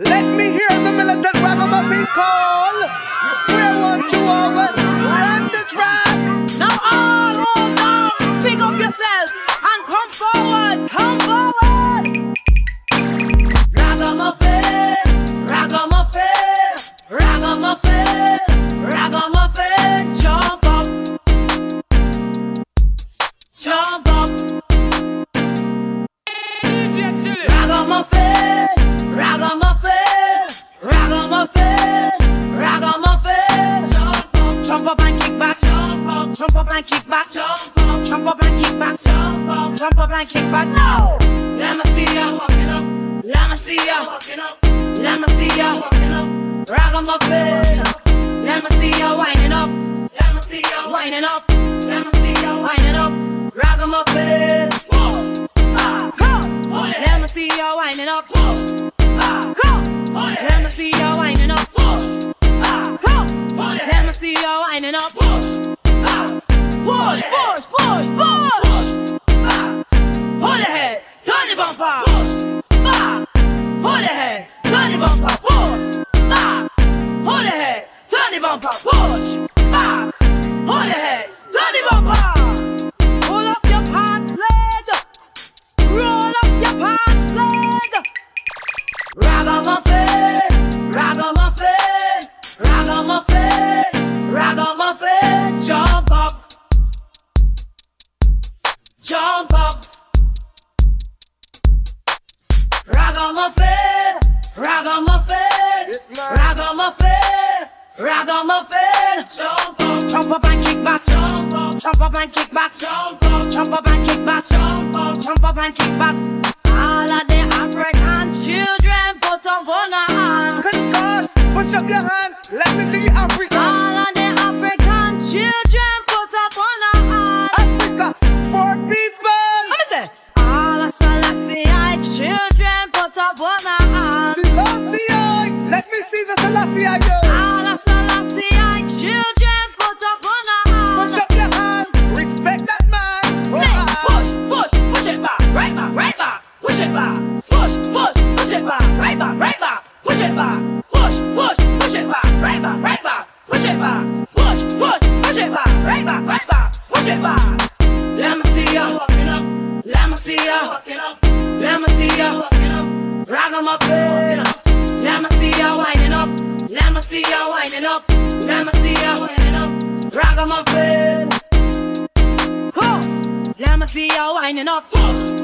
Let me hear the militant ragamuffin call. Square one, two, oh, over. and kick back. Jump up, jump up and kick back. Jump up, jump up and kick back. No. Let me see ya walking up. Let me see ya walking up. Let me see ya walking up. face. bump. I'm a fan. Jump up and kick back. Jump up Jump up and kick back. Jump up Jump up and kick back. Jump up and kick back. Let me see ya, winding up, Let me see ya winding up, Let me see ya, winding up, Ragamuffin, Jamasia winding up.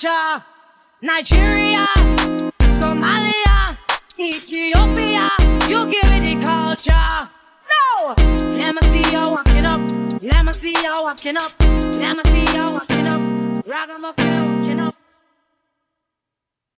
Russia, Nigeria, Somalia, Ethiopia. You give me the culture. No! Let me see you walking up. Let me see you walking up. Let me see you walking up. Rock on my Ragamuffin.